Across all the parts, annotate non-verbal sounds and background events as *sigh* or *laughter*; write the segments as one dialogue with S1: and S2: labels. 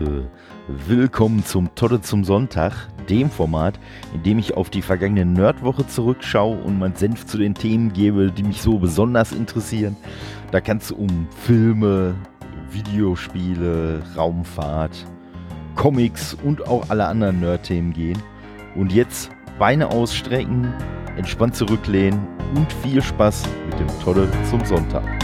S1: Leute, willkommen zum Todde zum Sonntag, dem Format, in dem ich auf die vergangene Nerdwoche zurückschaue und mein Senf zu den Themen gebe, die mich so besonders interessieren. Da kann es um Filme, Videospiele, Raumfahrt, Comics und auch alle anderen Nerd-Themen gehen. Und jetzt Beine ausstrecken, entspannt zurücklehnen und viel Spaß mit dem Todde zum Sonntag.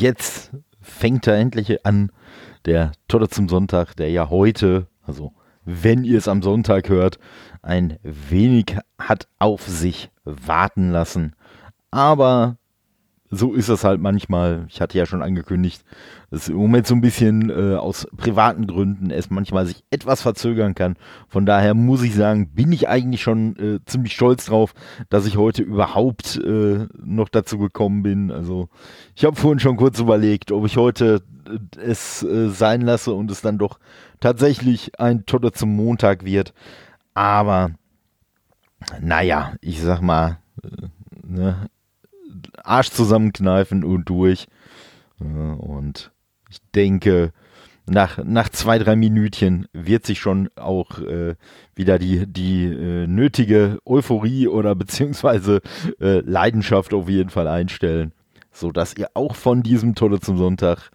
S1: Jetzt fängt er endlich an, der Tolle zum Sonntag, der ja heute, also wenn ihr es am Sonntag hört, ein wenig hat auf sich warten lassen. Aber so ist es halt manchmal. Ich hatte ja schon angekündigt, dass im Moment so ein bisschen äh, aus privaten Gründen es manchmal sich etwas verzögern kann. Von daher muss ich sagen, bin ich eigentlich schon äh, ziemlich stolz drauf, dass ich heute überhaupt äh, noch dazu gekommen bin. Also ich habe vorhin schon kurz überlegt, ob ich heute äh, es äh, sein lasse und es dann doch tatsächlich ein Totter zum Montag wird. Aber naja, ich sag mal, äh, ne, Arsch zusammenkneifen und durch. Und ich denke, nach, nach zwei, drei Minütchen wird sich schon auch äh, wieder die, die äh, nötige Euphorie oder beziehungsweise äh, Leidenschaft auf jeden Fall einstellen, sodass ihr auch von diesem Tolle zum Sonntag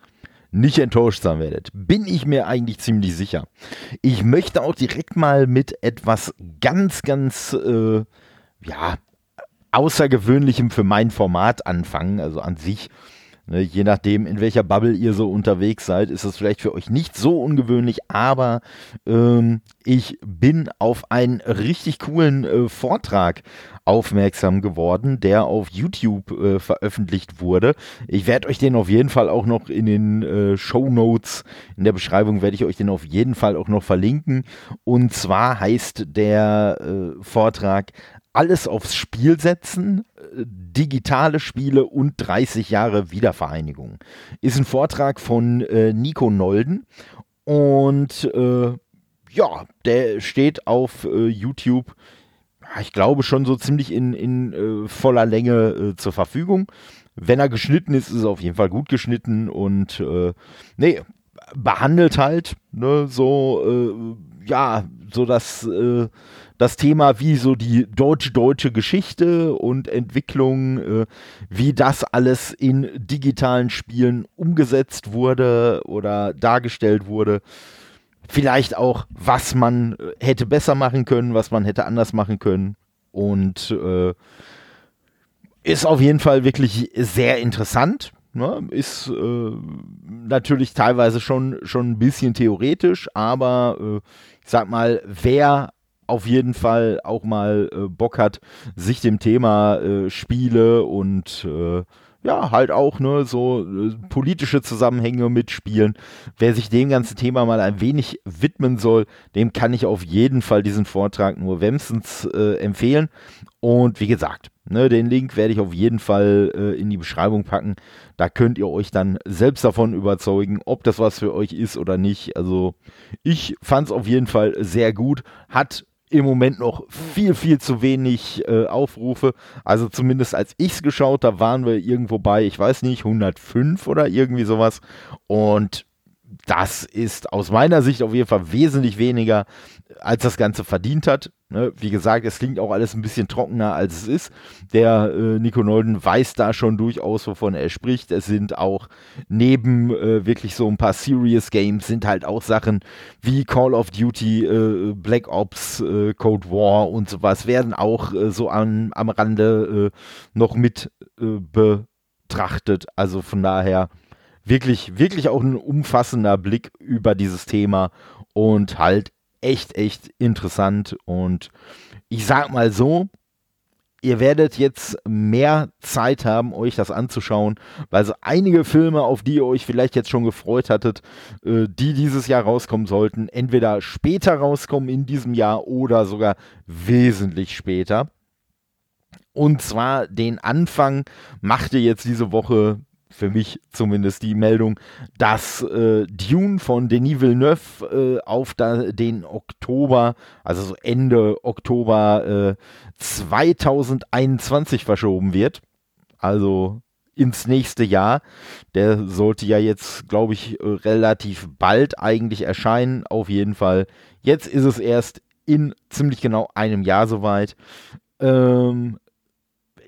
S1: nicht enttäuscht sein werdet. Bin ich mir eigentlich ziemlich sicher. Ich möchte auch direkt mal mit etwas ganz, ganz, äh, ja, Außergewöhnlichem für mein Format anfangen. Also an sich, ne, je nachdem, in welcher Bubble ihr so unterwegs seid, ist es vielleicht für euch nicht so ungewöhnlich, aber ähm, ich bin auf einen richtig coolen äh, Vortrag aufmerksam geworden, der auf YouTube äh, veröffentlicht wurde. Ich werde euch den auf jeden Fall auch noch in den äh, Show Notes, in der Beschreibung werde ich euch den auf jeden Fall auch noch verlinken. Und zwar heißt der äh, Vortrag alles aufs Spiel setzen, äh, digitale Spiele und 30 Jahre Wiedervereinigung. Ist ein Vortrag von äh, Nico Nolden und äh, ja, der steht auf äh, YouTube, ich glaube schon so ziemlich in, in äh, voller Länge äh, zur Verfügung. Wenn er geschnitten ist, ist er auf jeden Fall gut geschnitten und nee, behandelt halt ne, so ja, so das das Thema, wie so die deutsch-deutsche Geschichte und Entwicklung, äh, wie das alles in digitalen Spielen umgesetzt wurde oder dargestellt wurde. Vielleicht auch, was man äh, hätte besser machen können, was man hätte anders machen können. Und äh, ist auf jeden Fall wirklich sehr interessant. Ne? Ist äh, natürlich teilweise schon, schon ein bisschen theoretisch, aber äh, ich sag mal, wer auf jeden Fall auch mal äh, Bock hat, sich dem Thema äh, Spiele und äh, ja, halt auch ne, so äh, politische Zusammenhänge mitspielen. Wer sich dem ganzen Thema mal ein wenig widmen soll, dem kann ich auf jeden Fall diesen Vortrag nur wärmstens empfehlen. Und wie gesagt, ne, den Link werde ich auf jeden Fall äh, in die Beschreibung packen. Da könnt ihr euch dann selbst davon überzeugen, ob das was für euch ist oder nicht. Also ich fand es auf jeden Fall sehr gut. Hat im Moment noch viel, viel zu wenig äh, Aufrufe. Also zumindest als ich es geschaut habe, waren wir irgendwo bei, ich weiß nicht, 105 oder irgendwie sowas. Und das ist aus meiner Sicht auf jeden Fall wesentlich weniger, als das Ganze verdient hat. Ne? Wie gesagt, es klingt auch alles ein bisschen trockener, als es ist. Der äh, Nico Nolden weiß da schon durchaus, wovon er spricht. Es sind auch neben äh, wirklich so ein paar Serious Games, sind halt auch Sachen wie Call of Duty, äh, Black Ops, äh, Cold War und sowas, werden auch äh, so an, am Rande äh, noch mit betrachtet. Also von daher wirklich, wirklich auch ein umfassender Blick über dieses Thema und halt echt, echt interessant. Und ich sag mal so, ihr werdet jetzt mehr Zeit haben, euch das anzuschauen, weil so einige Filme, auf die ihr euch vielleicht jetzt schon gefreut hattet, äh, die dieses Jahr rauskommen sollten, entweder später rauskommen in diesem Jahr oder sogar wesentlich später. Und zwar den Anfang machte jetzt diese Woche für mich zumindest die Meldung, dass äh, Dune von Denis Villeneuve äh, auf da, den Oktober, also so Ende Oktober äh, 2021 verschoben wird. Also ins nächste Jahr. Der sollte ja jetzt, glaube ich, äh, relativ bald eigentlich erscheinen. Auf jeden Fall. Jetzt ist es erst in ziemlich genau einem Jahr soweit. Ähm,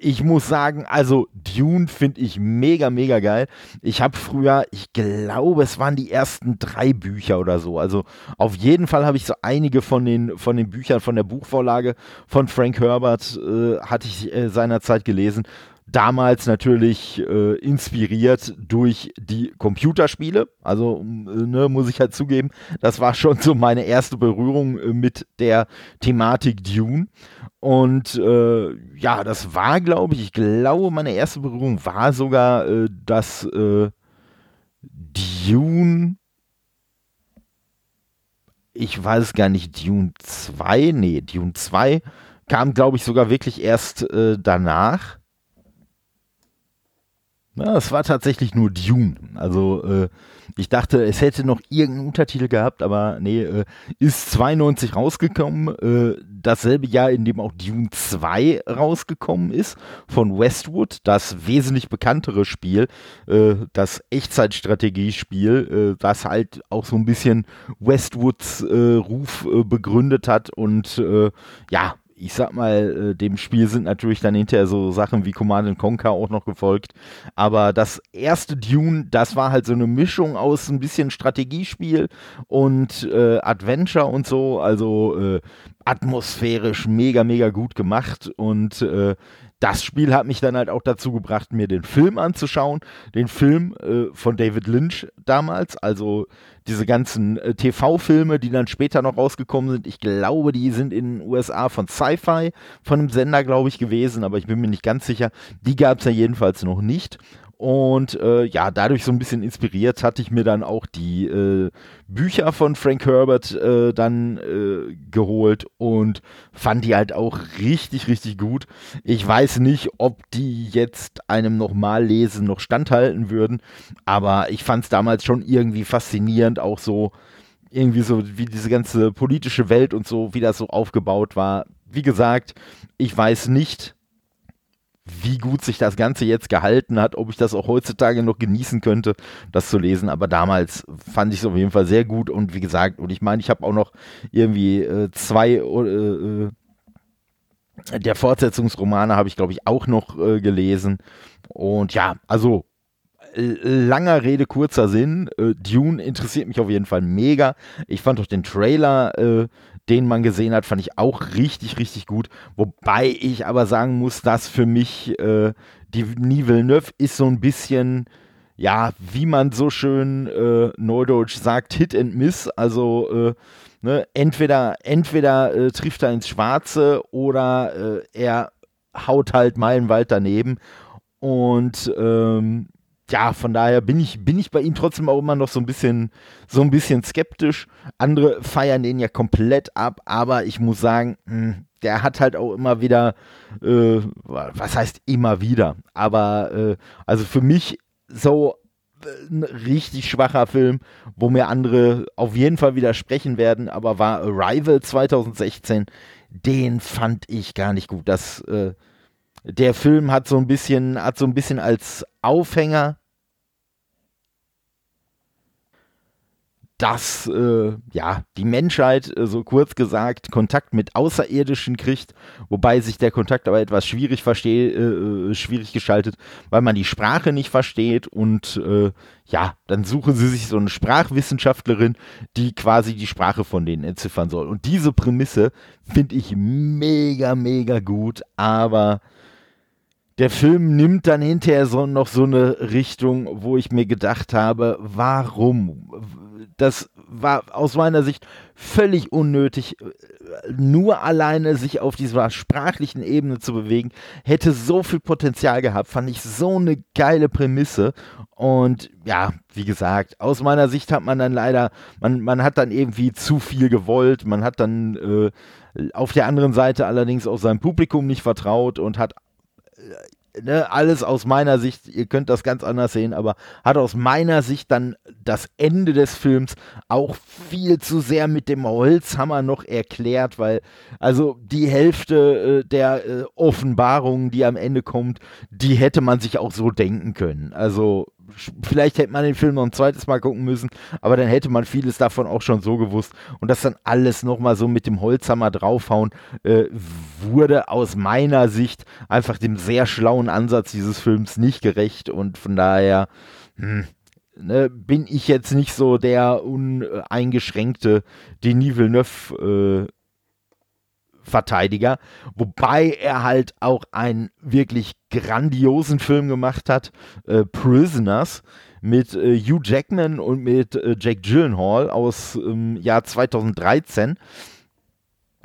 S1: ich muss sagen, also Dune finde ich mega, mega geil. Ich habe früher, ich glaube, es waren die ersten drei Bücher oder so. Also auf jeden Fall habe ich so einige von den, von den Büchern, von der Buchvorlage von Frank Herbert, äh, hatte ich äh, seinerzeit gelesen damals natürlich äh, inspiriert durch die Computerspiele. Also äh, ne, muss ich halt zugeben, das war schon so meine erste Berührung äh, mit der Thematik Dune. Und äh, ja, das war, glaube ich, ich glaube, meine erste Berührung war sogar äh, das äh, Dune. Ich weiß gar nicht, Dune 2, nee, Dune 2 kam, glaube ich, sogar wirklich erst danach. Ja, es war tatsächlich nur Dune. Also äh, ich dachte, es hätte noch irgendeinen Untertitel gehabt, aber nee, äh, ist 92 rausgekommen. Äh, dasselbe Jahr, in dem auch Dune 2 rausgekommen ist von Westwood, das wesentlich bekanntere Spiel, äh, das Echtzeitstrategiespiel, äh, das halt auch so ein bisschen Westwoods äh, Ruf begründet hat und ja, ich sag mal, äh, dem Spiel sind natürlich dann hinterher so Sachen wie Command Conquer auch noch gefolgt. Aber das erste Dune, das war halt so eine Mischung aus ein bisschen Strategiespiel und äh, Adventure und so. Also äh, atmosphärisch mega, mega gut gemacht. Und äh, das Spiel hat mich dann halt auch dazu gebracht, mir den Film anzuschauen. Den Film äh, von David Lynch damals, also diese ganzen äh, TV-Filme, die dann später noch rausgekommen sind, ich glaube, die sind in den USA von Sci-Fi, von einem Sender, glaube ich, gewesen, aber ich bin mir nicht ganz sicher. Die gab es ja jedenfalls noch nicht. Und äh, ja, dadurch so ein bisschen inspiriert hatte ich mir dann auch die äh, Bücher von Frank Herbert äh, dann äh, geholt und fand die halt auch richtig, richtig gut. Ich weiß nicht, ob die jetzt einem nochmal lesen noch standhalten würden, aber ich fand es damals schon irgendwie faszinierend, auch so irgendwie so, wie diese ganze politische Welt und so, wie das so aufgebaut war. Wie gesagt, ich weiß nicht, wie gut sich das Ganze jetzt gehalten hat, ob ich das auch heutzutage noch genießen könnte, das zu lesen. Aber damals fand ich es auf jeden Fall sehr gut und wie gesagt, und ich meine, ich habe auch noch irgendwie äh, zwei äh, äh, der Fortsetzungsromane habe ich, glaube ich, auch noch äh, gelesen. Und ja, also langer Rede, kurzer Sinn. Äh, Dune interessiert mich auf jeden Fall mega. Ich fand auch den Trailer äh, den man gesehen hat, fand ich auch richtig, richtig gut. Wobei ich aber sagen muss, dass für mich äh, die Villeneuve ist so ein bisschen, ja, wie man so schön äh, neudeutsch sagt, Hit and Miss. Also äh, ne, entweder, entweder äh, trifft er ins Schwarze oder äh, er haut halt meilenweit daneben. Und ähm, ja, von daher bin ich, bin ich bei ihm trotzdem auch immer noch so ein bisschen, so ein bisschen skeptisch. Andere feiern den ja komplett ab, aber ich muss sagen, hm, der hat halt auch immer wieder, äh, was heißt immer wieder, aber äh, also für mich so äh, ein richtig schwacher Film, wo mir andere auf jeden Fall widersprechen werden, aber war Arrival 2016, den fand ich gar nicht gut. Das, äh, der Film hat so ein bisschen, hat so ein bisschen als Aufhänger, dass äh, ja die Menschheit äh, so kurz gesagt Kontakt mit Außerirdischen kriegt, wobei sich der Kontakt aber etwas schwierig versteh, äh, äh schwierig gestaltet, weil man die Sprache nicht versteht und äh, ja, dann suchen sie sich so eine Sprachwissenschaftlerin, die quasi die Sprache von denen entziffern soll. Und diese Prämisse finde ich mega, mega gut, aber der Film nimmt dann hinterher so noch so eine Richtung, wo ich mir gedacht habe, warum? Das war aus meiner Sicht völlig unnötig. Nur alleine sich auf dieser sprachlichen Ebene zu bewegen, hätte so viel Potenzial gehabt, fand ich so eine geile Prämisse. Und ja, wie gesagt, aus meiner Sicht hat man dann leider, man, man hat dann irgendwie zu viel gewollt, man hat dann äh, auf der anderen Seite allerdings auch seinem Publikum nicht vertraut und hat ne, alles aus meiner Sicht, ihr könnt das ganz anders sehen, aber hat aus meiner Sicht dann das Ende des Films auch viel zu sehr mit dem Holzhammer noch erklärt, weil also die Hälfte äh, der äh, Offenbarungen, die am Ende kommt, die hätte man sich auch so denken können. Also vielleicht hätte man den Film noch ein zweites Mal gucken müssen, aber dann hätte man vieles davon auch schon so gewusst. Und das dann alles nochmal so mit dem Holzhammer draufhauen, äh, wurde aus meiner Sicht einfach dem sehr schlauen Ansatz dieses Films nicht gerecht. Und von daher hm, ne, bin ich jetzt nicht so der uneingeschränkte Denis Villeneuve. Äh, Verteidiger, wobei er halt auch einen wirklich grandiosen Film gemacht hat, äh, Prisoners, mit äh, Hugh Jackman und mit äh, Jake Gyllenhaal aus ähm, Jahr 2013.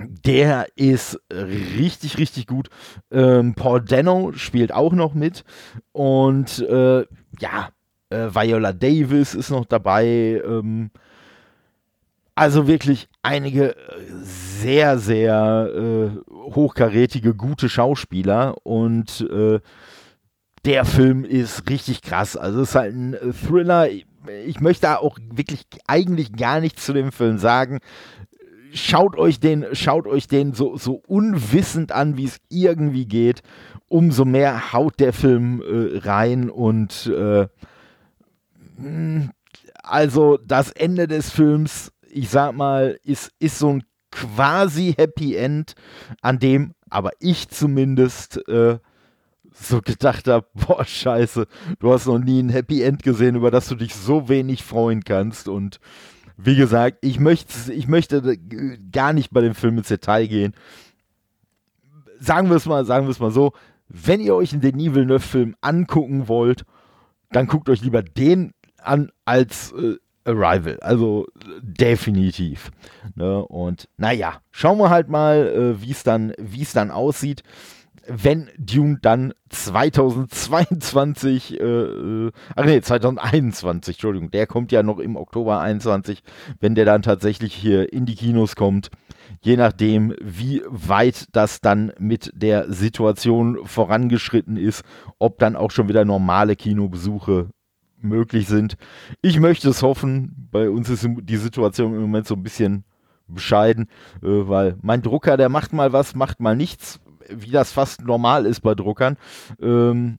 S1: Der ist richtig, richtig gut. Ähm, Paul Dano spielt auch noch mit. Und äh, ja, äh, Viola Davis ist noch dabei. Ähm, also wirklich einige äh, sehr, sehr äh, hochkarätige, gute Schauspieler und äh, der Film ist richtig krass. Also es ist halt ein Thriller. Ich möchte auch wirklich eigentlich gar nichts zu dem Film sagen. Schaut euch den, schaut euch den so, so unwissend an, wie es irgendwie geht. Umso mehr haut der Film äh, rein und äh, hm, also das Ende des Films ich sag mal, ist, ist so ein quasi Happy End, an dem aber ich zumindest äh, so gedacht habe, *laughs* boah, scheiße, du hast noch nie ein Happy End gesehen, über das du dich so wenig freuen kannst. Und wie gesagt, ich möchte, ich möchte gar nicht bei dem Film ins Detail gehen. Sagen wir es mal, sagen wir es mal so, wenn ihr euch einen Denis Villeneuve-Film angucken wollt, dann guckt euch lieber den an als äh, Arrival. Also definitiv. Ne? Und naja, schauen wir halt mal, äh, wie es dann, es dann aussieht. Wenn Dune dann 2022, äh, äh, ach nee, 2021, Entschuldigung, der kommt ja noch im Oktober 21, wenn der dann tatsächlich hier in die Kinos kommt, je nachdem, wie weit das dann mit der Situation vorangeschritten ist, ob dann auch schon wieder normale Kinobesuche möglich sind. Ich möchte es hoffen. Bei uns ist die Situation im Moment so ein bisschen bescheiden, äh, weil mein Drucker, der macht mal was, macht mal nichts, wie das fast normal ist bei Druckern. Ähm,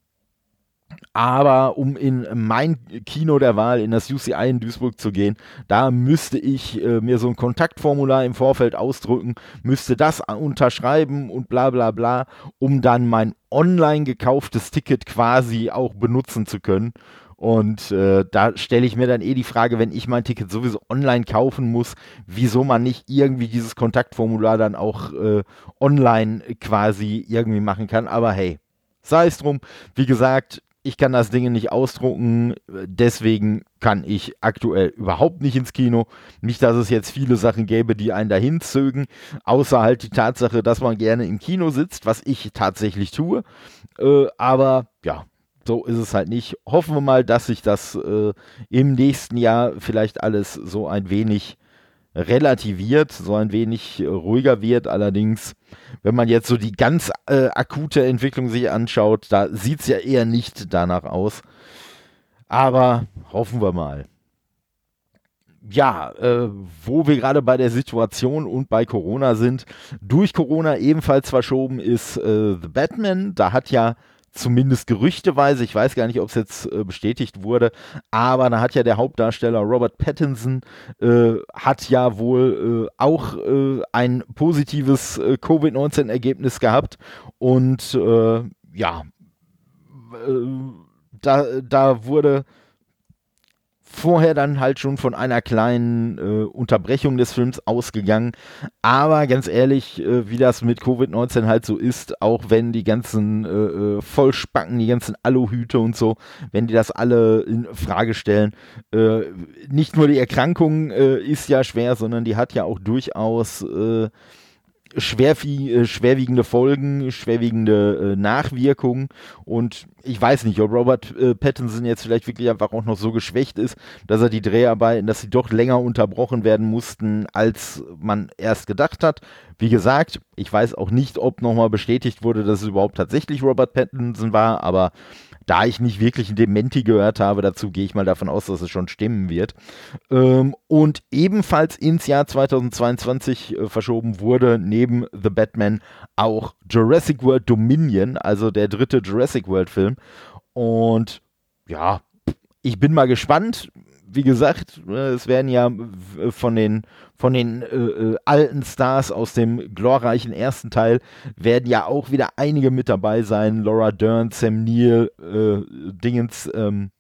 S1: aber um in mein Kino der Wahl, in das UCI in Duisburg zu gehen, da müsste ich äh, mir so ein Kontaktformular im Vorfeld ausdrücken, müsste das unterschreiben und bla bla bla, um dann mein online gekauftes Ticket quasi auch benutzen zu können. Und äh, da stelle ich mir dann eh die Frage, wenn ich mein Ticket sowieso online kaufen muss, wieso man nicht irgendwie dieses Kontaktformular dann auch äh, online quasi irgendwie machen kann. Aber hey, sei es drum. Wie gesagt, ich kann das Ding nicht ausdrucken, deswegen kann ich aktuell überhaupt nicht ins Kino. Nicht, dass es jetzt viele Sachen gäbe, die einen dahin zögen, außer halt die Tatsache, dass man gerne im Kino sitzt, was ich tatsächlich tue. Äh, aber ja, so ist es halt nicht. Hoffen wir mal, dass sich das äh, im nächsten Jahr vielleicht alles so ein wenig relativiert, so ein wenig äh, ruhiger wird. Allerdings, wenn man jetzt so die ganz äh, akute Entwicklung sich anschaut, da sieht es ja eher nicht danach aus. Aber hoffen wir mal. Ja, äh, wo wir gerade bei der Situation und bei Corona sind, durch Corona ebenfalls verschoben ist äh, The Batman. Da hat ja zumindest gerüchteweise, ich weiß gar nicht, ob es jetzt äh, bestätigt wurde, aber da hat ja der Hauptdarsteller Robert Pattinson äh, hat ja wohl äh, auch äh, ein positives äh, Covid-19-Ergebnis gehabt und äh, ja, da, da wurde vorher dann halt schon von einer kleinen äh, Unterbrechung des Films ausgegangen. Aber ganz ehrlich, äh, wie das mit Covid-19 halt so ist, auch wenn die ganzen äh, äh, Vollspacken, die ganzen Aluhüte und so, wenn die das alle in Frage stellen, äh, nicht nur die Erkrankung äh, ist ja schwer, sondern die hat ja auch durchaus schwerwiegende Folgen, schwerwiegende äh, Nachwirkungen und ich weiß nicht, ob Robert äh, Pattinson jetzt vielleicht wirklich einfach auch noch so geschwächt ist, dass er die Dreharbeiten, dass sie doch länger unterbrochen werden mussten, als man erst gedacht hat. Wie gesagt, ich weiß auch nicht, ob nochmal bestätigt wurde, dass es überhaupt tatsächlich Robert Pattinson war, aber da ich nicht wirklich ein Dementi gehört habe, dazu gehe ich mal davon aus, dass es schon stimmen wird. Ähm, und ebenfalls ins Jahr 2022 äh, verschoben wurde neben The Batman auch Jurassic World Dominion, also der dritte Jurassic World Film. Und ja, ich bin mal gespannt wie gesagt, ne, es werden ja von den, von den äh, äh, alten Stars aus dem glorreichen ersten Teil werden ja auch wieder einige mit dabei sein. Laura Dern, Sam Neill, äh, Dingens, ähm,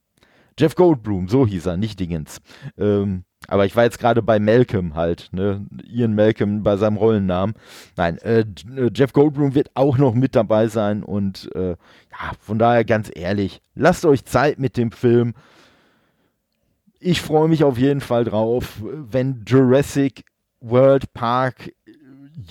S1: Jeff Goldblum, so hieß er, nicht Dingens. Ähm, aber ich war jetzt gerade bei Malcolm halt, ne? Ian Malcolm bei seinem Rollennamen. Nein, äh, äh, Jeff Goldblum wird auch noch mit dabei sein und äh, ja, von daher ganz ehrlich, lasst euch Zeit mit dem Film ich freue mich auf jeden Fall drauf, wenn Jurassic World Park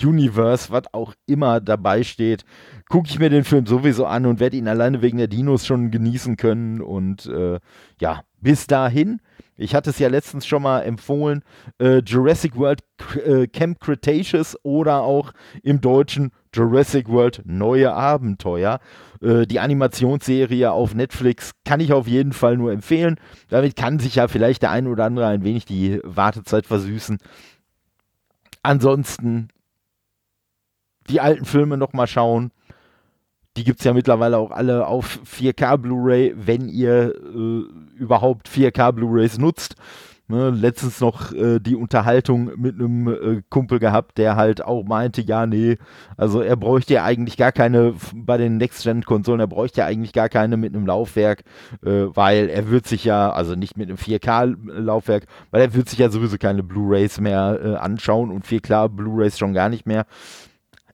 S1: Universe, was auch immer dabei steht, gucke ich mir den Film sowieso an und werde ihn alleine wegen der Dinos schon genießen können. Und äh, ja, bis dahin, ich hatte es ja letztens schon mal empfohlen, äh, Jurassic World äh, Camp Cretaceous oder auch im Deutschen Jurassic World Neue Abenteuer. Äh, die Animationsserie auf Netflix kann ich auf jeden Fall nur empfehlen. Damit kann sich ja vielleicht der ein oder andere ein wenig die Wartezeit versüßen. Ansonsten die alten Filme nochmal schauen. Die gibt es ja mittlerweile auch alle auf 4K Blu-ray, wenn ihr äh, überhaupt 4K Blu-rays nutzt. Ne, letztens noch äh, die Unterhaltung mit einem äh, Kumpel gehabt, der halt auch meinte, ja, nee, also er bräuchte ja eigentlich gar keine, bei den Next-Gen-Konsolen, er bräuchte ja eigentlich gar keine mit einem Laufwerk, äh, weil er wird sich ja, also nicht mit einem 4K-Laufwerk, weil er wird sich ja sowieso keine Blu-Rays mehr äh, anschauen und 4K Blu-Rays schon gar nicht mehr.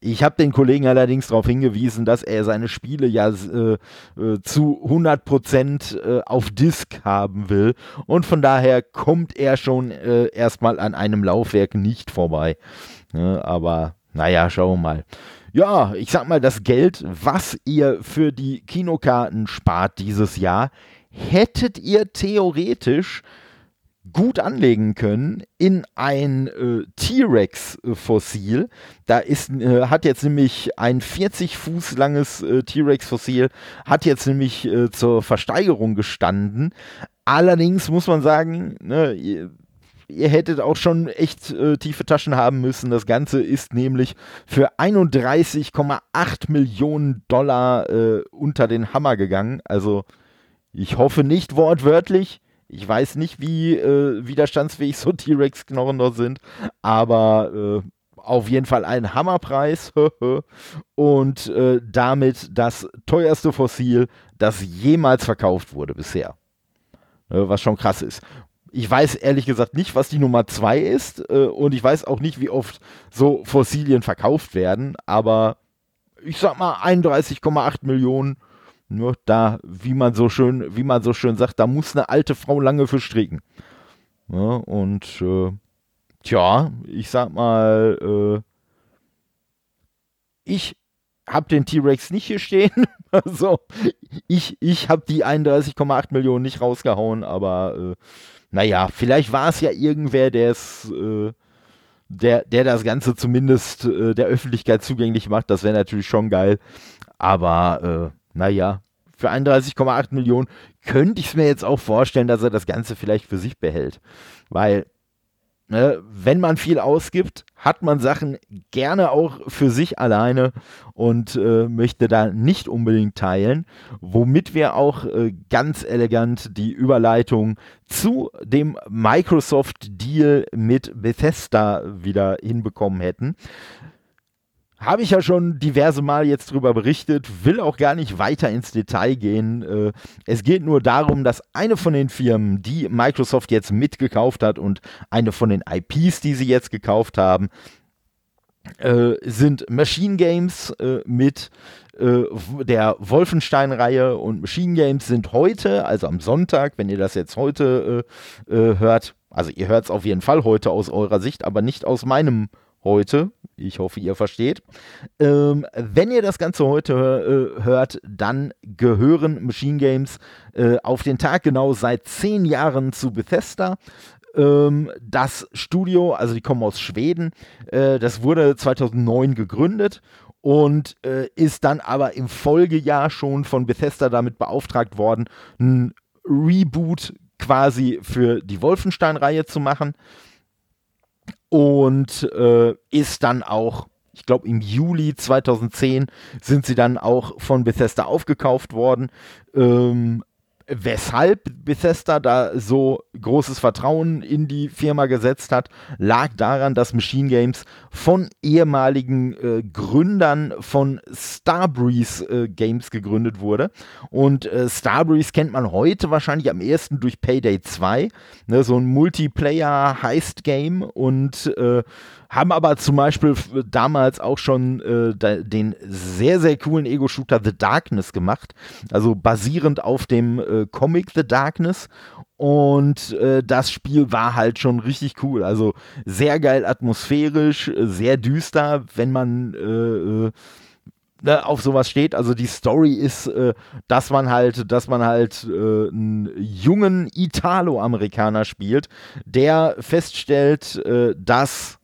S1: Ich habe den Kollegen allerdings darauf hingewiesen, dass er seine Spiele ja äh, äh, zu 100% äh, auf Disk haben will und von daher kommt er schon äh, erstmal an einem Laufwerk nicht vorbei. Ja, aber naja, schauen wir mal. Ja, ich sag mal, das Geld, was ihr für die Kinokarten spart dieses Jahr, hättet ihr theoretisch gut anlegen können in ein äh, T-Rex-Fossil. Da ist, äh, hat jetzt nämlich ein 40 Fuß langes äh, T-Rex-Fossil, hat jetzt nämlich äh, zur Versteigerung gestanden. Allerdings muss man sagen, ne, ihr, ihr, hättet auch schon echt äh, tiefe Taschen haben müssen. Das Ganze ist nämlich für 31,8 Millionen Dollar äh, unter den Hammer gegangen. Also ich hoffe nicht wortwörtlich. Ich weiß nicht, wie äh, widerstandsfähig *laughs* so T-Rex-Knochen dort sind, aber äh, auf jeden Fall ein Hammerpreis *laughs* und äh, damit das teuerste Fossil, das jemals verkauft wurde bisher. Äh, was schon krass ist. Ich weiß ehrlich gesagt nicht, was die Nummer 2 ist äh, und ich weiß auch nicht, wie oft so Fossilien verkauft werden, aber ich sag mal 31,8 Millionen nur da, wie man so schön, wie man so schön sagt, da muss eine alte Frau lange für stricken. Ja, und äh, tja, ich sag mal, äh, ich habe den T-Rex nicht hier stehen. *laughs* also ich, ich habe die 31,8 Millionen nicht rausgehauen, aber äh, naja, vielleicht war es ja irgendwer, der es, äh, der, der das Ganze zumindest äh, der Öffentlichkeit zugänglich macht. Das wäre natürlich schon geil. Aber äh, naja, für 31,8 Millionen könnte ich es mir jetzt auch vorstellen, dass er das Ganze vielleicht für sich behält. Weil, ne, wenn man viel ausgibt, hat man Sachen gerne auch für sich alleine und äh, möchte da nicht unbedingt teilen. Womit wir auch äh, ganz elegant die Überleitung zu dem Microsoft-Deal mit Bethesda wieder hinbekommen hätten. Habe ich ja schon diverse Mal jetzt drüber berichtet, will auch gar nicht weiter ins Detail gehen. Äh, es geht nur darum, dass eine von den Firmen, die Microsoft jetzt mitgekauft hat und eine von den IPs, die sie jetzt gekauft haben, äh, sind Machine Games äh, mit der Wolfenstein-Reihe und Machine Games sind heute, also am Sonntag, wenn ihr das jetzt heute hört, also ihr hört es auf jeden Fall heute aus eurer Sicht, aber nicht aus meinem heute, Ich hoffe, ihr versteht. Ähm, wenn ihr das Ganze heute äh, hört, dann gehören Machine Games äh, auf den Tag genau seit zehn Jahren zu Bethesda. Ähm, das Studio, also die kommen aus Schweden, äh, das wurde 2009 gegründet und äh, ist dann aber im Folgejahr schon von Bethesda damit beauftragt worden, ein Reboot quasi für die Wolfenstein-Reihe zu machen und äh, ist dann auch, ich glaube im Juli 2010 sind sie dann auch von Bethesda aufgekauft worden. Ähm, Weshalb Bethesda da so großes Vertrauen in die Firma gesetzt hat, lag daran, dass Machine Games von ehemaligen äh, Gründern von Starbreeze äh, Games gegründet wurde. Und äh, Starbreeze kennt man heute wahrscheinlich am ehesten durch Payday 2, ne, so ein Multiplayer-Heist-Game und äh, haben aber zum Beispiel damals auch schon äh, den sehr, sehr coolen Ego-Shooter The Darkness gemacht. Also basierend auf dem äh, Comic The Darkness. Und äh, das Spiel war halt schon richtig cool. Also sehr geil atmosphärisch, sehr düster, wenn man äh, äh, ne, auf sowas steht. Also die Story ist, äh, dass man halt, dass man halt äh, einen jungen Italo-Amerikaner spielt, der feststellt, äh, dass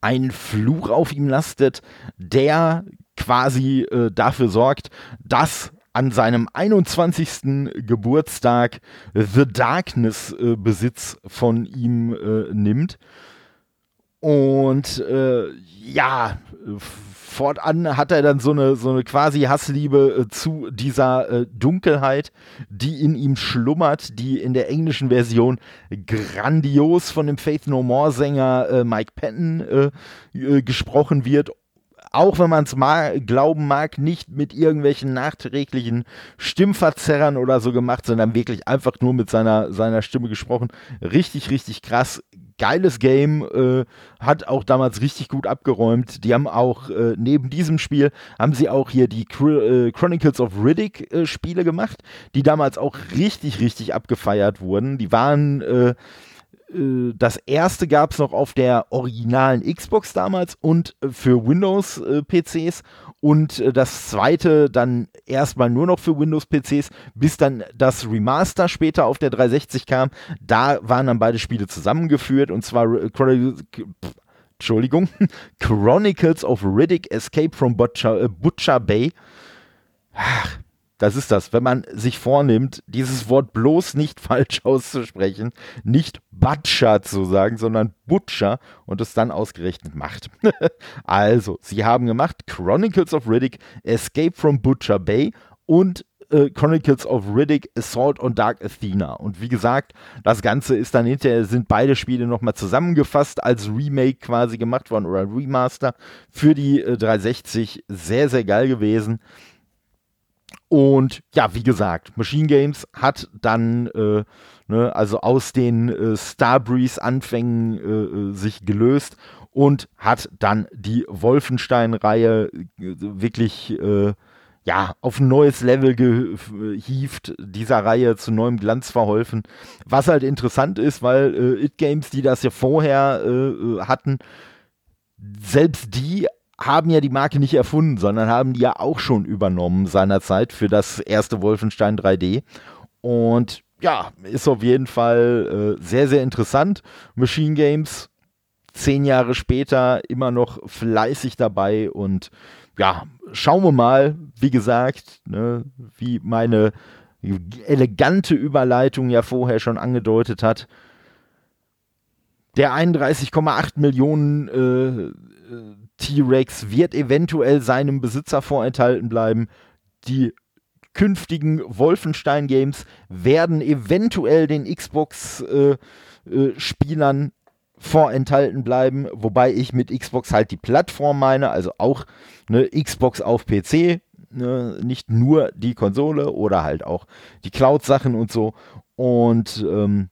S1: ein Fluch auf ihm lastet, der quasi äh, dafür sorgt, dass an seinem 21. Geburtstag The Darkness äh, Besitz von ihm äh, nimmt. Und äh, ja, fortan hat er dann so eine, so eine quasi Hassliebe äh, zu dieser äh, Dunkelheit, die in ihm schlummert, die in der englischen Version grandios von dem Faith No More Sänger äh, Mike Patton gesprochen wird auch wenn man es mal glauben mag, nicht mit irgendwelchen nachträglichen Stimmverzerrern oder so gemacht, sondern wirklich einfach nur mit seiner, seiner Stimme gesprochen. Richtig, richtig krass geiles Game, äh, hat auch damals richtig gut abgeräumt. Die haben auch äh, neben diesem Spiel haben sie auch hier die äh, Chronicles of Riddick äh, Spiele gemacht, die damals auch richtig, richtig abgefeiert wurden. Die waren äh, das erste gab es noch auf der originalen Xbox damals und für Windows-PCs und äh, das zweite dann erstmal nur noch für Windows-PCs, bis dann das Remaster später auf der 360 kam. Da waren dann beide Spiele zusammengeführt und zwar äh, Entschuldigung, *laughs* Chronicles of Riddick Escape from Butcher, äh, Butcher Bay. Ach, das ist das, wenn man sich vornimmt, dieses Wort bloß nicht *laughs* falsch auszusprechen, nicht Butcher zu sagen, sondern Butcher und es dann ausgerechnet macht. *laughs* also, sie haben gemacht Chronicles of Riddick, Escape from Butcher Bay und äh, Chronicles of Riddick, Assault on Dark Athena. Und wie gesagt, das Ganze ist dann hinterher, sind beide Spiele nochmal zusammengefasst als Remake quasi gemacht worden oder Remaster für die äh, 360. Sehr, sehr geil gewesen. Und ja, wie gesagt, Machine Games hat dann äh, ne, also aus den äh, Starbreeze-Anfängen äh, äh sich gelöst und hat dann die Wolfenstein-Reihe äh, wirklich äh, ja, auf ein neues Level gehievt, dieser Reihe zu neuem Glanz verholfen. Was halt interessant ist, weil It Games, die das ja vorher hatten, selbst die haben ja die Marke nicht erfunden, sondern haben die ja auch schon übernommen seinerzeit für das erste Wolfenstein 3D. Und ja, ist auf jeden Fall äh, sehr, sehr interessant. Machine Games zehn Jahre später immer noch fleißig dabei und ja, schauen wir mal, wie gesagt, ne, wie meine elegante Überleitung ja vorher schon angedeutet hat. Der 31,8 Millionen äh, äh T-Rex wird eventuell seinem Besitzer vorenthalten bleiben. Die künftigen Wolfenstein-Games werden eventuell den Xbox-Spielern äh, äh, vorenthalten bleiben, wobei ich mit Xbox halt die Plattform meine, also auch eine Xbox auf PC, ne, nicht nur die Konsole oder halt auch die Cloud-Sachen und so. Und ähm,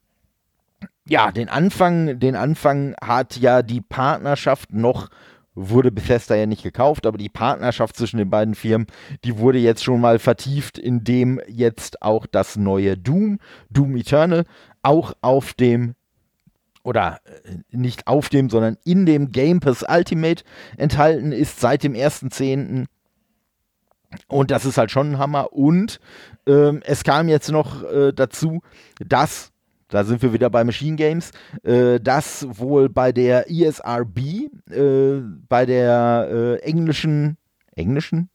S1: ja, den Anfang, den Anfang hat ja die Partnerschaft noch wurde Bethesda ja nicht gekauft, aber die Partnerschaft zwischen den beiden Firmen, die wurde jetzt schon mal vertieft, indem jetzt auch das neue Doom, Doom Eternal, auch auf dem oder äh, nicht auf dem, sondern in dem Game Pass Ultimate enthalten ist seit dem 1.10. Und das ist halt schon ein Hammer. Und ähm, es kam jetzt noch äh, dazu, dass, da sind wir wieder bei Machine Games, äh, dass wohl bei der ESRB, äh, bei der äh, englischen, englischen?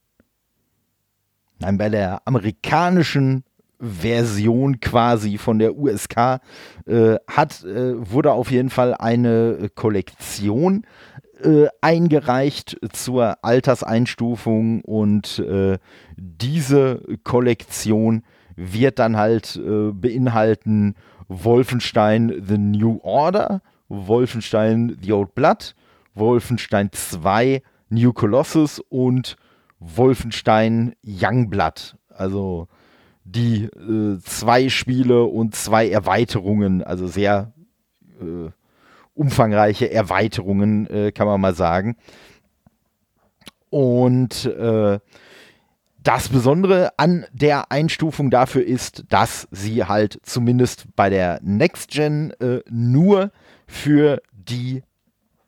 S1: Nein, bei der amerikanischen Version quasi von der USK äh, hat, äh, wurde auf jeden Fall eine Kollektion eingereicht zur Alterseinstufung und diese Kollektion wird dann halt äh, beinhalten Wolfenstein The New Order, Wolfenstein The Old Blood, Wolfenstein 2 New Colossus und Wolfenstein Youngblood. Also die äh, zwei Spiele und zwei Erweiterungen, also sehr äh, umfangreiche Erweiterungen, äh, kann man mal sagen. Und äh, das Besondere an der Einstufung dafür ist, dass sie halt zumindest bei der Next Gen äh, nur für die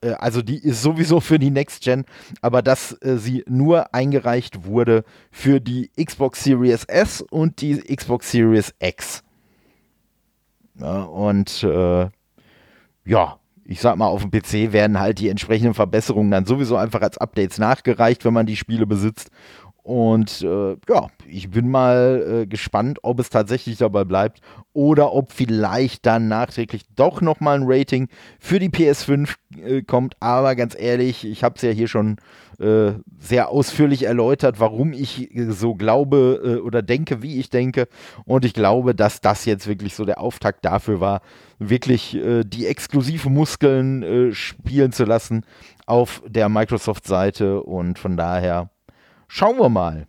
S1: äh, also die ist sowieso für die Next Gen, aber dass äh, sie nur eingereicht wurde für die Xbox Series S und die Xbox Series X. Ja, und äh, ja, ich sag mal, auf dem PC werden halt die entsprechenden Verbesserungen dann sowieso einfach als Updates nachgereicht, wenn man die Spiele besitzt. Und äh, ja, ich bin mal äh, gespannt, ob es tatsächlich dabei bleibt oder ob vielleicht dann nachträglich doch nochmal ein Rating für die PS5 äh, kommt. Aber ganz ehrlich, ich habe es ja hier schon äh, sehr ausführlich erläutert, warum ich so glaube äh, oder denke, wie ich denke. Und ich glaube, dass das jetzt wirklich so der Auftakt dafür war, wirklich äh, die exklusiven Muskeln spielen zu lassen auf der Microsoft-Seite. Und von daher Schauen wir mal.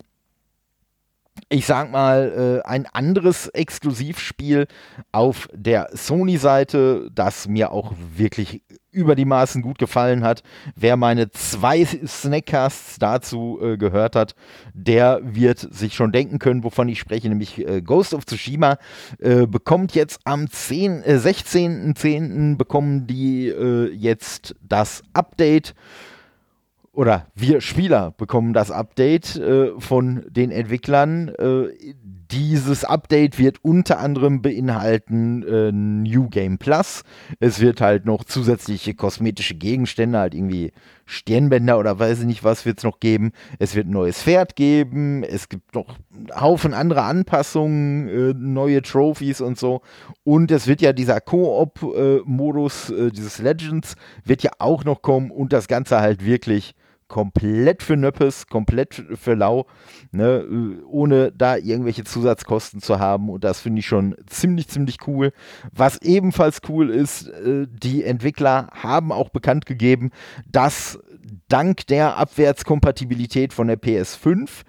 S1: Ich sag mal, äh, ein anderes Exklusivspiel auf der Sony-Seite, das mir auch wirklich über die Maßen gut gefallen hat. Wer meine zwei Snackcasts dazu äh, gehört hat, der wird sich schon denken können, wovon ich spreche, nämlich äh, Ghost of Tsushima äh, bekommt jetzt am 10, äh, 16.10. bekommen die äh, jetzt das Update oder wir Spieler bekommen das Update äh, von den Entwicklern. Äh, dieses Update wird unter anderem beinhalten äh, New Game Plus. Es wird halt noch zusätzliche kosmetische Gegenstände, halt irgendwie Stirnbänder oder weiß ich nicht was wird es noch geben. Es wird ein neues Pferd geben. Es gibt noch einen Haufen andere Anpassungen, äh, neue Trophies und so. Und es wird ja dieser Koop-Modus, äh, dieses Legends, wird ja auch noch kommen und das Ganze halt wirklich komplett für Nöppes, komplett für lau, ne, ohne da irgendwelche Zusatzkosten zu haben. Und das finde ich schon ziemlich, ziemlich cool. Was ebenfalls cool ist, äh, die Entwickler haben auch bekannt gegeben, dass dank der Abwärtskompatibilität von der PS5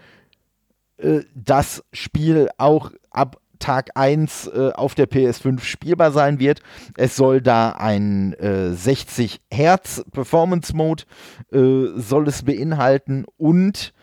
S1: äh, das Spiel auch ab Tag 1 äh, auf der PS5 spielbar sein wird. Es soll da ein äh, 60 Hertz Performance Mode äh, soll es beinhalten und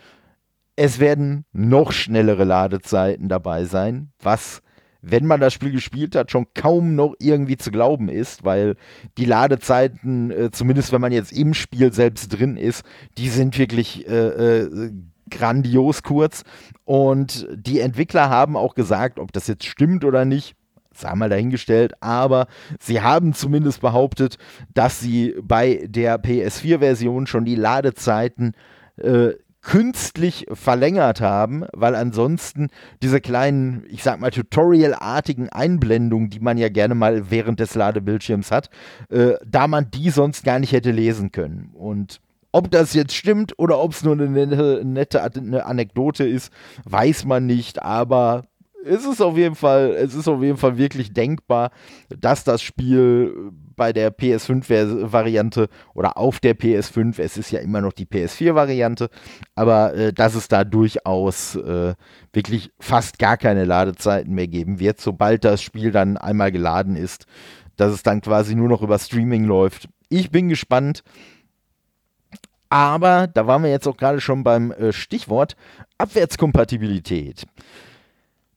S1: es werden noch schnellere Ladezeiten dabei sein, was wenn man das Spiel gespielt hat, schon kaum noch irgendwie zu glauben ist, weil die Ladezeiten, äh, zumindest wenn man jetzt im Spiel selbst drin ist, die sind wirklich äh, äh, grandios kurz. Und die Entwickler haben auch gesagt, ob das jetzt stimmt oder nicht, sei mal dahingestellt, aber sie haben zumindest behauptet, dass sie bei der PS4-Version schon die Ladezeiten äh, künstlich verlängert haben, weil ansonsten diese kleinen, ich sag mal, tutorialartigen Einblendungen, die man ja gerne mal während des Ladebildschirms hat, äh, da man die sonst gar nicht hätte lesen können. Und ob das jetzt stimmt oder ob es nur eine nette, nette eine Anekdote ist, weiß man nicht, aber es ist auf jeden Fall, es ist auf jeden Fall wirklich denkbar, dass das Spiel bei der PS5-Variante oder auf der PS5, es ist ja immer noch die PS4-Variante, aber äh, dass es da durchaus äh, wirklich fast gar keine Ladezeiten mehr geben wird, sobald das Spiel dann einmal geladen ist, dass es dann quasi nur noch über Streaming läuft. Ich bin gespannt. Aber da waren wir jetzt auch gerade schon beim äh, Stichwort Abwärtskompatibilität.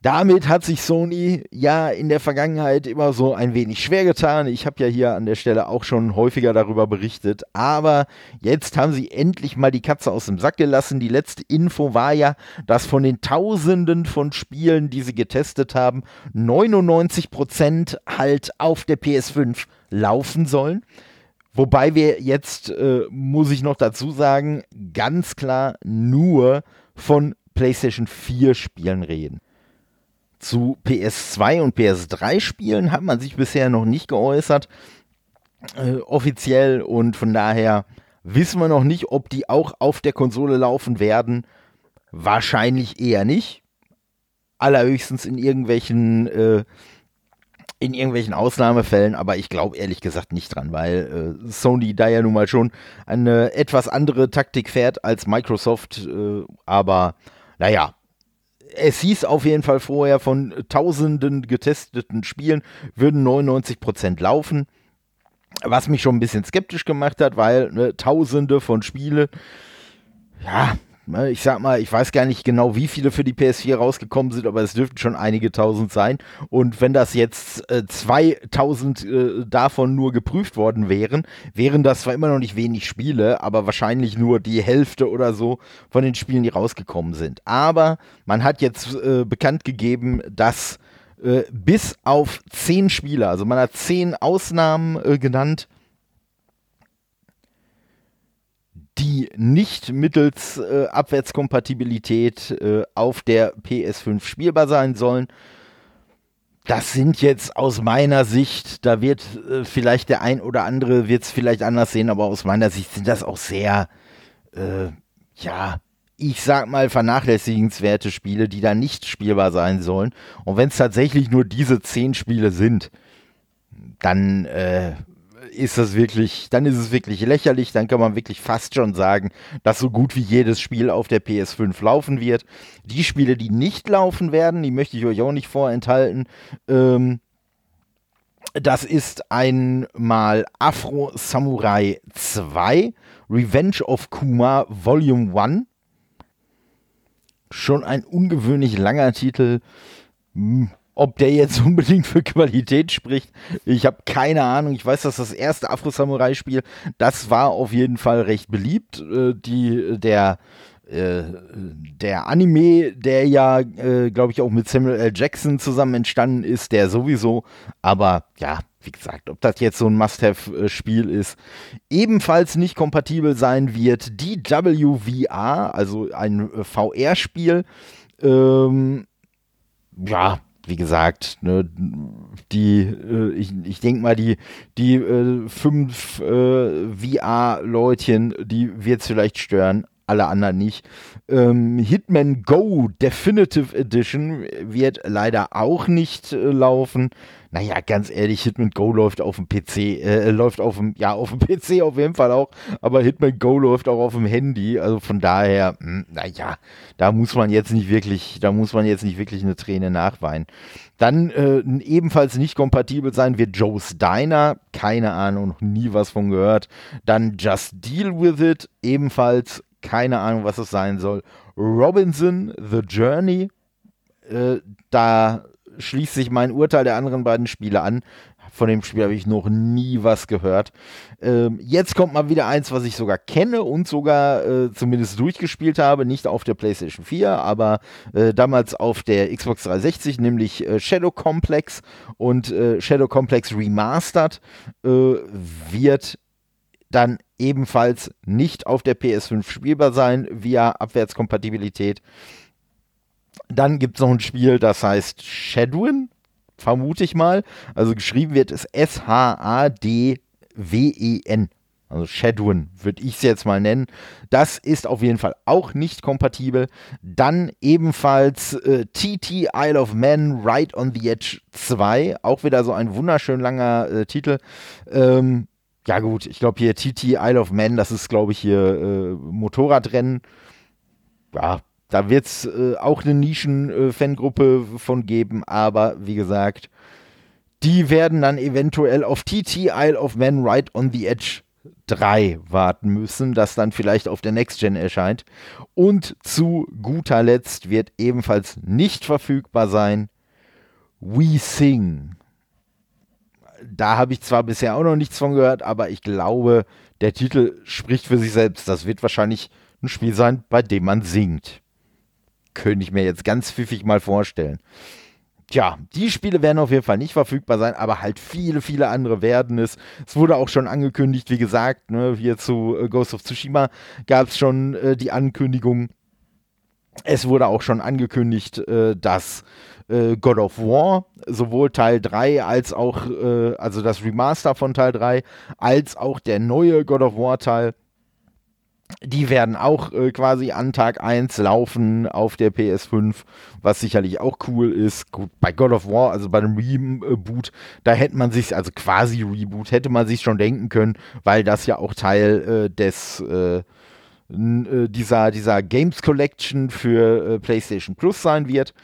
S1: damit hat sich Sony ja in der Vergangenheit immer so ein wenig schwer getan. Ich habe ja hier an der Stelle auch schon häufiger darüber berichtet. Aber jetzt haben sie endlich mal die Katze aus dem Sack gelassen. Die letzte Info war ja, dass von den Tausenden von Spielen, die sie getestet haben, 99% halt auf der PS5 laufen sollen. Wobei wir jetzt, äh, muss ich noch dazu sagen, ganz klar nur von PlayStation 4 Spielen reden. Zu PS2 und PS3 Spielen hat man sich bisher noch nicht geäußert, äh, offiziell, und von daher wissen wir noch nicht, ob die auch auf der Konsole laufen werden. Wahrscheinlich eher nicht. Allerhöchstens in irgendwelchen, äh, in irgendwelchen Ausnahmefällen, aber ich glaube ehrlich gesagt nicht dran, weil äh, Sony da ja nun mal schon eine etwas andere Taktik fährt als Microsoft. Äh, aber naja, es hieß auf jeden Fall vorher, von tausenden getesteten Spielen würden 99% laufen. Was mich schon ein bisschen skeptisch gemacht hat, weil ne, tausende von Spielen, ja, ich sag mal, ich weiß gar nicht genau, wie viele für die PS4 rausgekommen sind, aber es dürften schon einige tausend sein. Und wenn das jetzt äh, 2000 äh, davon nur geprüft worden wären, wären das zwar immer noch nicht wenig Spiele, aber wahrscheinlich nur die Hälfte oder so von den Spielen, die rausgekommen sind. Aber man hat jetzt äh, bekannt gegeben, dass äh, bis auf zehn Spiele, also man hat zehn Ausnahmen äh, genannt, die nicht mittels äh, Abwärtskompatibilität äh, auf der PS5 spielbar sein sollen. Das sind jetzt aus meiner Sicht, da wird äh, vielleicht der ein oder andere wird es vielleicht anders sehen, aber aus meiner Sicht sind das auch sehr, äh, ja, ich sag mal vernachlässigenswerte Spiele, die da nicht spielbar sein sollen. Und wenn es tatsächlich nur diese zehn Spiele sind, dann äh, ist das wirklich, dann ist es wirklich lächerlich, dann kann man wirklich fast schon sagen, dass so gut wie jedes Spiel auf der PS5 laufen wird. Die Spiele, die nicht laufen werden, die möchte ich euch auch nicht vorenthalten. Ähm, das ist einmal Afro Samurai 2, Revenge of Kuma Volume 1. Schon ein ungewöhnlich langer Titel. Hm ob der jetzt *laughs* unbedingt für Qualität spricht, ich habe keine Ahnung. Ich weiß, dass das erste Afro-Samurai-Spiel, das war auf jeden Fall recht beliebt. Äh, die, der, äh, der Anime, der ja, äh, glaube ich, auch mit Samuel L. Jackson zusammen entstanden ist, der sowieso. Aber ja, wie gesagt, ob das jetzt so ein Must-Have-Spiel ist, ebenfalls nicht kompatibel sein wird. Die WVR, also ein VR-Spiel, ähm, ja, wie gesagt, ne, die, äh, ich, ich denke mal, die, die äh, fünf äh, VR-Leutchen, die wird es vielleicht stören, alle anderen nicht. Ähm, Hitman Go Definitive Edition wird leider auch nicht äh, laufen. Naja, ganz ehrlich, Hitman Go läuft auf dem PC, äh, läuft auf dem, ja, auf dem *laughs* PC auf jeden Fall auch, aber Hitman Go läuft auch auf dem Handy. Also von daher, hm, naja, da muss man jetzt nicht wirklich, da muss man jetzt nicht wirklich eine Träne nachweinen. Dann äh, ebenfalls nicht kompatibel sein wird Joe's Diner. Keine Ahnung, noch nie was von gehört. Dann Just Deal With It, ebenfalls keine Ahnung, was es sein soll. Robinson, The Journey, äh, da schließt sich mein Urteil der anderen beiden Spiele an. Von dem Spiel habe ich noch nie was gehört. Ähm, jetzt kommt mal wieder eins, was ich sogar kenne und sogar äh, zumindest durchgespielt habe. Nicht auf der PlayStation 4, aber äh, damals auf der Xbox 360, nämlich äh, Shadow Complex. Und äh, Shadow Complex Remastered äh, wird dann ebenfalls nicht auf der PS5 spielbar sein via Abwärtskompatibilität. Dann gibt es noch ein Spiel, das heißt Shadowin, vermute ich mal. Also geschrieben wird es S-H-A-D-W-E-N. Also Shadowin würde ich es jetzt mal nennen. Das ist auf jeden Fall auch nicht kompatibel. Dann ebenfalls äh, TT Isle of Man Right on the Edge 2. Auch wieder so ein wunderschön langer äh, Titel. Ähm, ja gut, ich glaube hier TT Isle of Man, das ist glaube ich hier äh, Motorradrennen. Ja, da wird es äh, auch eine Nischen-Fangruppe äh, von geben, aber wie gesagt, die werden dann eventuell auf TT Isle of Man Right on the Edge 3 warten müssen, das dann vielleicht auf der Next Gen erscheint. Und zu guter Letzt wird ebenfalls nicht verfügbar sein We Sing. Da habe ich zwar bisher auch noch nichts von gehört, aber ich glaube, der Titel spricht für sich selbst. Das wird wahrscheinlich ein Spiel sein, bei dem man singt. Könnte ich mir jetzt ganz pfiffig mal vorstellen. Tja, die Spiele werden auf jeden Fall nicht verfügbar sein, aber halt viele, viele andere werden es. Es wurde auch schon angekündigt, wie gesagt, ne, hier zu äh, Ghost of Tsushima gab es schon äh, die Ankündigung. Es wurde auch schon angekündigt, äh, dass äh, God of War, sowohl Teil 3 als auch, äh, also das Remaster von Teil 3, als auch der neue God of War Teil die werden auch äh, quasi an Tag 1 laufen auf der PS5, was sicherlich auch cool ist. Gut, bei God of War, also bei dem Reboot, da hätte man sich, also quasi Reboot, hätte man sich schon denken können, weil das ja auch Teil äh, des äh, äh dieser, dieser Games Collection für äh, PlayStation Plus sein wird.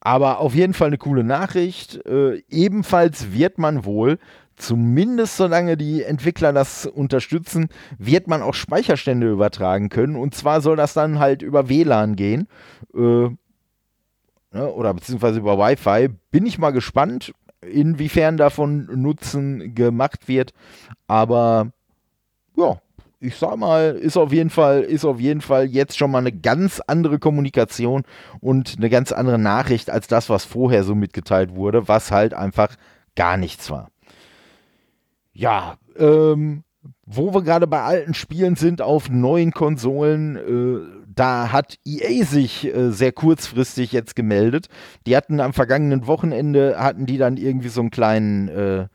S1: Aber auf jeden Fall eine coole Nachricht. Äh, ebenfalls wird man wohl zumindest solange die Entwickler das unterstützen, wird man auch Speicherstände übertragen können. Und zwar soll das dann halt über WLAN gehen. Äh, ne, oder beziehungsweise über Wi-Fi. Bin ich mal gespannt, inwiefern davon Nutzen gemacht wird. Aber ja, ich sag mal, ist auf jeden Fall, ist auf jeden Fall jetzt schon mal eine ganz andere Kommunikation und eine ganz andere Nachricht als das, was vorher so mitgeteilt wurde, was halt einfach gar nichts war. Ja, ähm, wo wir gerade bei alten Spielen sind auf neuen Konsolen, äh, da hat EA sich äh, sehr kurzfristig jetzt gemeldet. Die hatten am vergangenen Wochenende, hatten die dann irgendwie so einen kleinen, äh,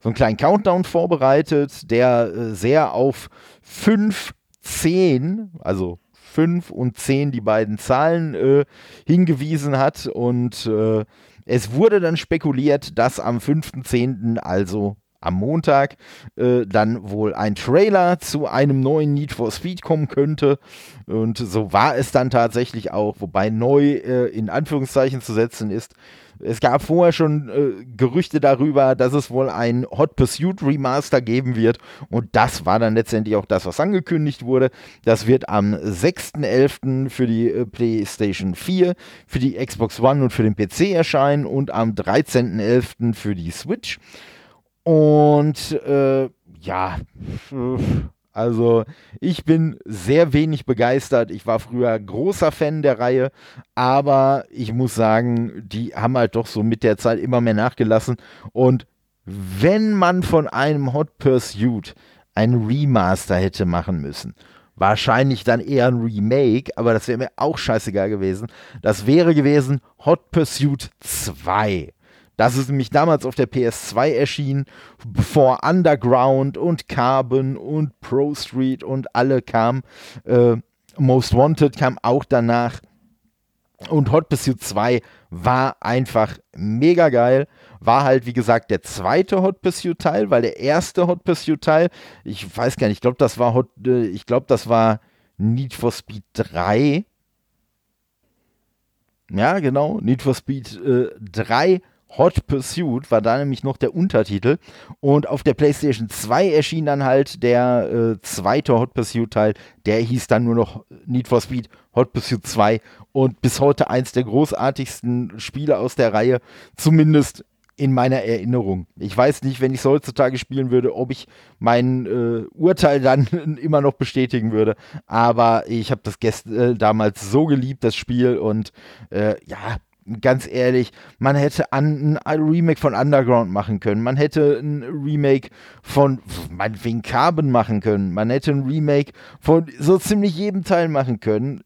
S1: so einen kleinen Countdown vorbereitet, der äh, sehr auf 5, 10, also 5 und 10 die beiden Zahlen äh, hingewiesen hat und äh, es wurde dann spekuliert, dass am 5.10., also am Montag äh, dann wohl ein Trailer zu einem neuen Need for Speed kommen könnte. Und so war es dann tatsächlich auch, wobei neu äh, in Anführungszeichen zu setzen ist. Es gab vorher schon äh, Gerüchte darüber, dass es wohl ein Hot Pursuit Remaster geben wird. Und das war dann letztendlich auch das, was angekündigt wurde. Das wird am 6.11. für die äh, PlayStation 4, für die Xbox One und für den PC erscheinen und am 13.11. für die Switch. Und äh, ja, also ich bin sehr wenig begeistert. Ich war früher großer Fan der Reihe, aber ich muss sagen, die haben halt doch so mit der Zeit immer mehr nachgelassen. Und wenn man von einem Hot Pursuit ein Remaster hätte machen müssen, wahrscheinlich dann eher ein Remake, aber das wäre mir auch scheißegal gewesen. Das wäre gewesen Hot Pursuit 2. Das ist nämlich damals auf der PS2 erschienen, bevor Underground und Carbon und Pro Street und alle kamen. Äh, Most Wanted kam auch danach. Und Hot Pursuit 2 war einfach mega geil. War halt, wie gesagt, der zweite Hot Pursuit Teil, weil der erste Hot Pursuit Teil, ich weiß gar nicht, ich glaube, das war Hot, äh, ich glaube, das war Need for Speed 3. Ja, genau, Need for Speed äh, 3 Hot Pursuit war da nämlich noch der Untertitel. Und auf der PlayStation 2 erschien dann halt der äh, zweite Hot Pursuit Teil. Der hieß dann nur noch Need for Speed Hot Pursuit 2. Und bis heute eins der großartigsten Spiele aus der Reihe. Zumindest in meiner Erinnerung. Ich weiß nicht, wenn ich es heutzutage spielen würde, ob ich mein äh, Urteil dann *laughs* immer noch bestätigen würde. Aber ich habe das gest äh, damals so geliebt, das Spiel. Und äh, ja, ganz ehrlich, man hätte ein, ein Remake von Underground machen können, man hätte ein Remake von meinetwegen Carbon machen können, man hätte ein Remake von so ziemlich jedem Teil machen können.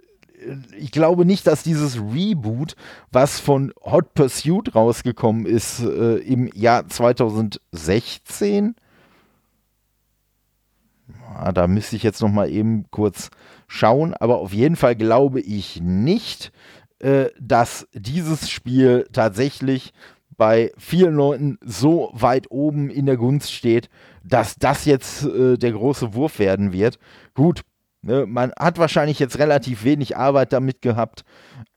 S1: Ich glaube nicht, dass dieses Reboot, was von Hot Pursuit rausgekommen ist äh, im Jahr 2016, ah, da müsste ich jetzt noch mal eben kurz schauen, aber auf jeden Fall glaube ich nicht, äh, dass dieses Spiel tatsächlich bei vielen Leuten so weit oben in der Gunst steht, dass das jetzt äh, der große Wurf werden wird. Gut, ne, man hat wahrscheinlich jetzt relativ wenig Arbeit damit gehabt,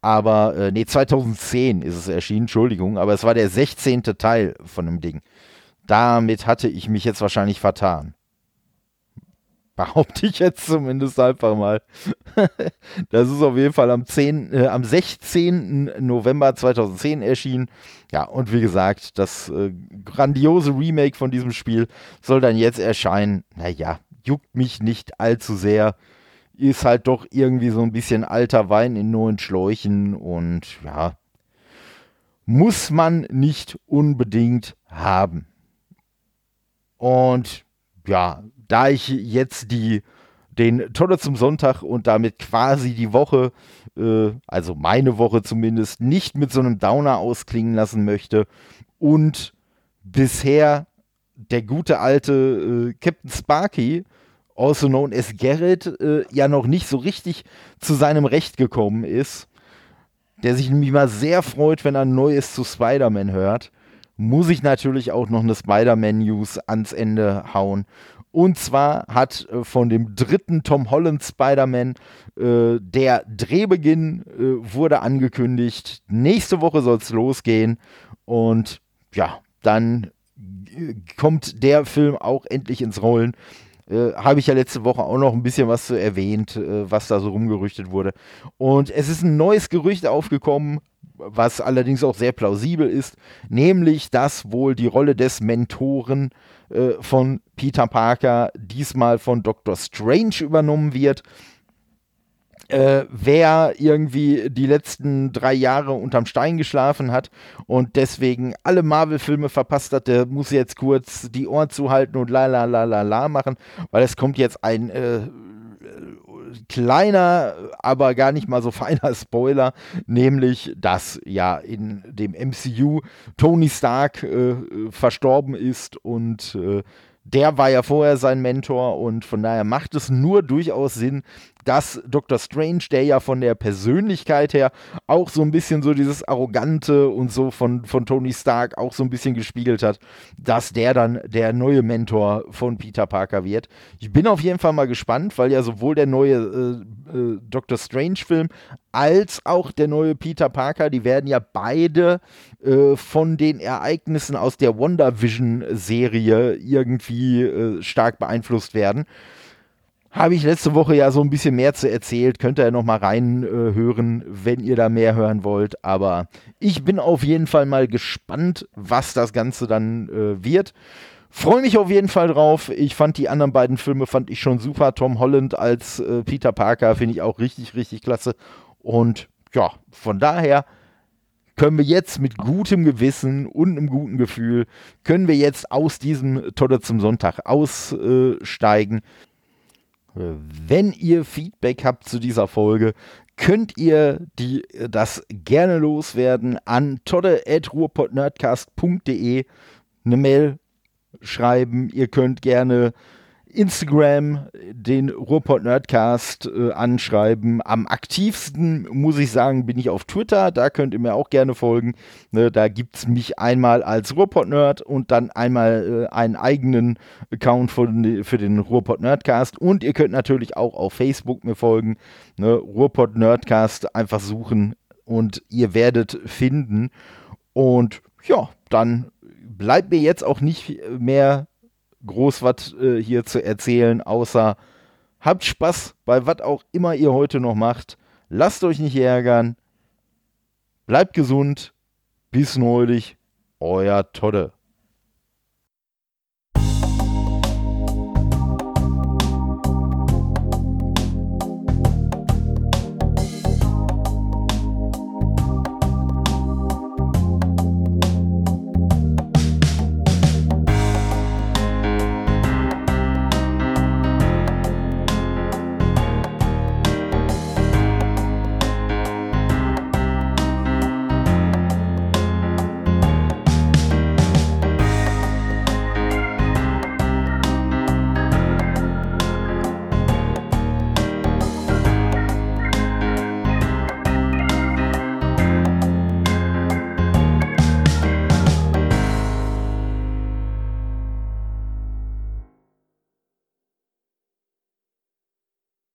S1: aber äh, nee, 2010 ist es erschienen, Entschuldigung, aber es war der 16. Teil von dem Ding. Damit hatte ich mich jetzt wahrscheinlich vertan. Behaupte ich jetzt zumindest einfach mal. *laughs* das ist auf jeden Fall am, 10, äh, am 16. November 2010 erschienen. Ja, und wie gesagt, das äh, grandiose Remake von diesem Spiel soll dann jetzt erscheinen. Naja, juckt mich nicht allzu sehr. Ist halt doch irgendwie so ein bisschen alter Wein in neuen Schläuchen und ja, muss man nicht unbedingt haben. Und ja, da ich jetzt die den Tolle zum Sonntag und damit quasi die Woche, äh, also meine Woche zumindest, nicht mit so einem Downer ausklingen lassen möchte und bisher der gute alte äh, Captain Sparky, also known as Garrett, äh, ja noch nicht so richtig zu seinem Recht gekommen ist, der sich nämlich mal sehr freut, wenn er Neues zu Spider-Man hört, muss ich natürlich auch noch eine Spider-Man-News ans Ende hauen. Und zwar hat äh, von dem dritten Tom Holland Spider-Man äh, der Drehbeginn äh, wurde angekündigt. Nächste Woche soll es losgehen. Und ja, dann äh, kommt der Film auch endlich ins Rollen. Äh, Habe ich ja letzte Woche auch noch ein bisschen was zu erwähnt, äh, was da so rumgerüchtet wurde. Und es ist ein neues Gerücht aufgekommen, was allerdings auch sehr plausibel ist, nämlich dass wohl die Rolle des Mentoren äh, von Peter Parker diesmal von Dr. Strange übernommen wird. Äh, wer irgendwie die letzten drei Jahre unterm Stein geschlafen hat und deswegen alle Marvel-Filme verpasst hat, der muss jetzt kurz die Ohren zuhalten und la la la la la machen, weil es kommt jetzt ein äh, kleiner, aber gar nicht mal so feiner *laughs* Spoiler, nämlich, dass ja in dem MCU Tony Stark äh, verstorben ist und äh, der war ja vorher sein Mentor und von daher macht es nur durchaus Sinn, dass Dr. Strange, der ja von der Persönlichkeit her auch so ein bisschen so dieses Arrogante und so von, von Tony Stark auch so ein bisschen gespiegelt hat, dass der dann der neue Mentor von Peter Parker wird. Ich bin auf jeden Fall mal gespannt, weil ja sowohl der neue äh, äh, Dr. Strange-Film als auch der neue Peter Parker, die werden ja beide äh, von den Ereignissen aus der WandaVision-Serie irgendwie äh, stark beeinflusst werden habe ich letzte Woche ja so ein bisschen mehr zu erzählt. Könnt ihr ja noch mal reinhören, äh, wenn ihr da mehr hören wollt. Aber ich bin auf jeden Fall mal gespannt, was das Ganze dann äh, wird. Freue mich auf jeden Fall drauf. Ich fand die anderen beiden Filme fand ich schon super. Tom Holland als äh, Peter Parker finde ich auch richtig, richtig klasse. Und ja, von daher können wir jetzt mit gutem Gewissen und einem guten Gefühl, können wir jetzt aus diesem Tolle zum Sonntag aussteigen. Wenn ihr Feedback habt zu dieser Folge, könnt ihr die, das gerne loswerden an todde.ruhrpodnerdcast.de eine Mail schreiben. Ihr könnt gerne Instagram den Ruhrpott Nerdcast äh, anschreiben. Am aktivsten, muss ich sagen, bin ich auf Twitter. Da könnt ihr mir auch gerne folgen. Ne, da gibt es mich einmal als Ruhrpott Nerd und dann einmal äh, einen eigenen Account von, für den Ruhrpott Nerdcast. Und ihr könnt natürlich auch auf Facebook mir folgen. Ne, Ruhrpott Nerdcast einfach suchen und ihr werdet finden. Und ja, dann bleibt mir jetzt auch nicht mehr groß was äh, hier zu erzählen, außer habt Spaß bei was auch immer ihr heute noch macht. Lasst euch nicht ärgern. Bleibt gesund. Bis neulich. Euer Todde.